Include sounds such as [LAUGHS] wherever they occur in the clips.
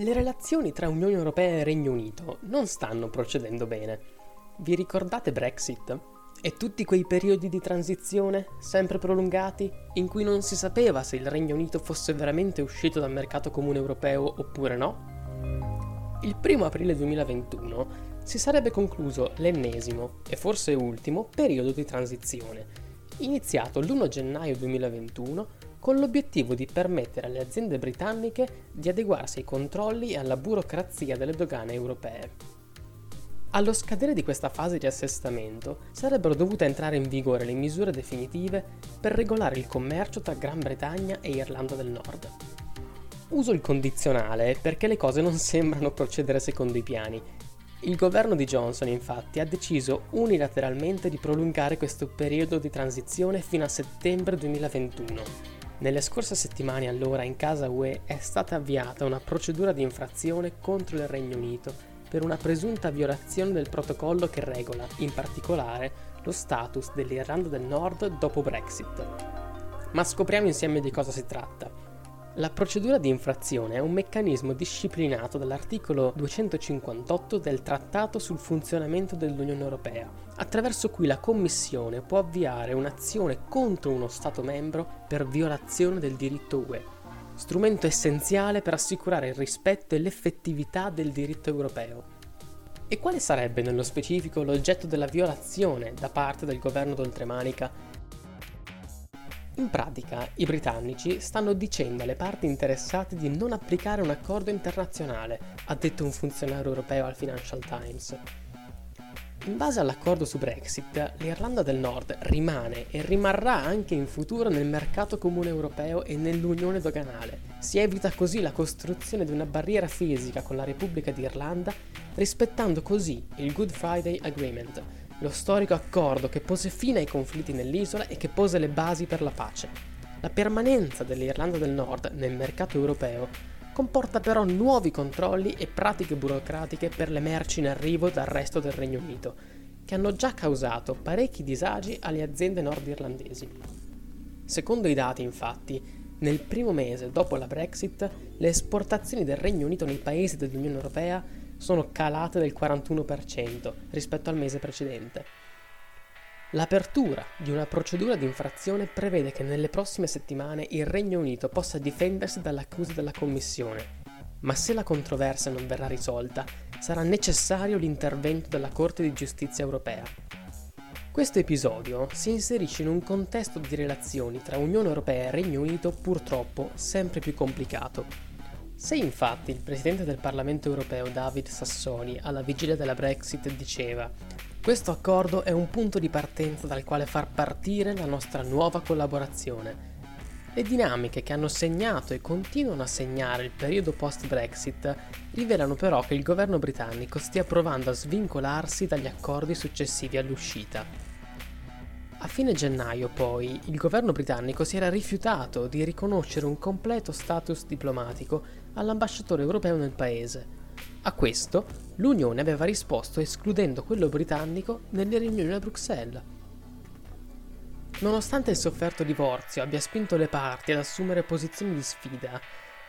Le relazioni tra Unione Europea e Regno Unito non stanno procedendo bene. Vi ricordate Brexit? E tutti quei periodi di transizione, sempre prolungati, in cui non si sapeva se il Regno Unito fosse veramente uscito dal mercato comune europeo oppure no? Il 1 aprile 2021 si sarebbe concluso l'ennesimo, e forse ultimo, periodo di transizione, iniziato l'1 gennaio 2021 con l'obiettivo di permettere alle aziende britanniche di adeguarsi ai controlli e alla burocrazia delle dogane europee. Allo scadere di questa fase di assestamento sarebbero dovute entrare in vigore le misure definitive per regolare il commercio tra Gran Bretagna e Irlanda del Nord. Uso il condizionale perché le cose non [LAUGHS] sembrano procedere secondo i piani. Il governo di Johnson infatti ha deciso unilateralmente di prolungare questo periodo di transizione fino a settembre 2021 nelle scorse settimane allora in casa UE è stata avviata una procedura di infrazione contro il Regno Unito per una presunta violazione del protocollo che regola, in particolare, lo status dell'Irlanda del Nord dopo Brexit. Ma scopriamo insieme di cosa si tratta. La procedura di infrazione è un meccanismo disciplinato dall'articolo 258 del Trattato sul funzionamento dell'Unione Europea, attraverso cui la Commissione può avviare un'azione contro uno Stato membro per violazione del diritto UE, strumento essenziale per assicurare il rispetto e l'effettività del diritto europeo. E quale sarebbe nello specifico l'oggetto della violazione da parte del governo d'oltremanica in pratica, i britannici stanno dicendo alle parti interessate di non applicare un accordo internazionale, ha detto un funzionario europeo al Financial Times. In base all'accordo su Brexit, l'Irlanda del Nord rimane e rimarrà anche in futuro nel mercato comune europeo e nell'unione doganale. Si evita così la costruzione di una barriera fisica con la Repubblica d'Irlanda, rispettando così il Good Friday Agreement, lo storico accordo che pose fine ai conflitti nell'isola e che pose le basi per la pace. La permanenza dell'Irlanda del Nord nel mercato europeo comporta però nuovi controlli e pratiche burocratiche per le merci in arrivo dal resto del Regno Unito, che hanno già causato parecchi disagi alle aziende nordirlandesi. Secondo i dati, infatti, nel primo mese dopo la Brexit, le esportazioni del Regno Unito nei paesi dell'Unione Europea sono calate del 41% rispetto al mese precedente. L'apertura di una procedura di infrazione prevede che nelle prossime settimane il Regno Unito possa difendersi dall'accusa della Commissione, ma se la controversia non verrà risolta, sarà necessario l'intervento della Corte di giustizia europea. Questo episodio si inserisce in un contesto di relazioni tra Unione Europea e Regno Unito purtroppo sempre più complicato se infatti il presidente del Parlamento europeo David Sassoni alla vigilia della Brexit diceva questo accordo è un punto di partenza dal quale far partire la nostra nuova collaborazione. Le dinamiche che hanno segnato e continuano a segnare il periodo post-Brexit rivelano però che il governo britannico stia provando a svincolarsi dagli accordi successivi all'uscita. A fine gennaio, poi, il governo britannico si era rifiutato di riconoscere un completo status diplomatico all'ambasciatore europeo nel paese. A questo, l'Unione aveva risposto escludendo quello britannico nelle riunioni a Bruxelles. Nonostante il sofferto divorzio abbia spinto le parti ad assumere posizioni di sfida,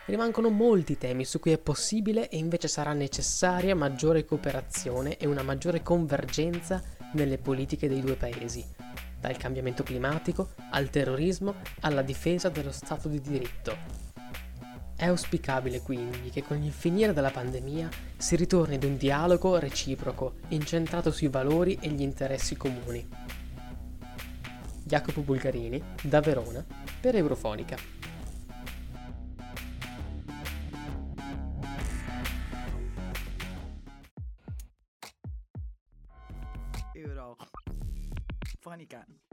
rimangono molti temi su cui è possibile e invece sarà necessaria maggiore cooperazione e una maggiore convergenza nelle politiche dei due paesi dal cambiamento climatico al terrorismo alla difesa dello Stato di diritto. È auspicabile quindi che con il finire della pandemia si ritorni ad un dialogo reciproco incentrato sui valori e gli interessi comuni. Jacopo Bulgarini, da Verona, per Eurofonica. Euro. funny gun.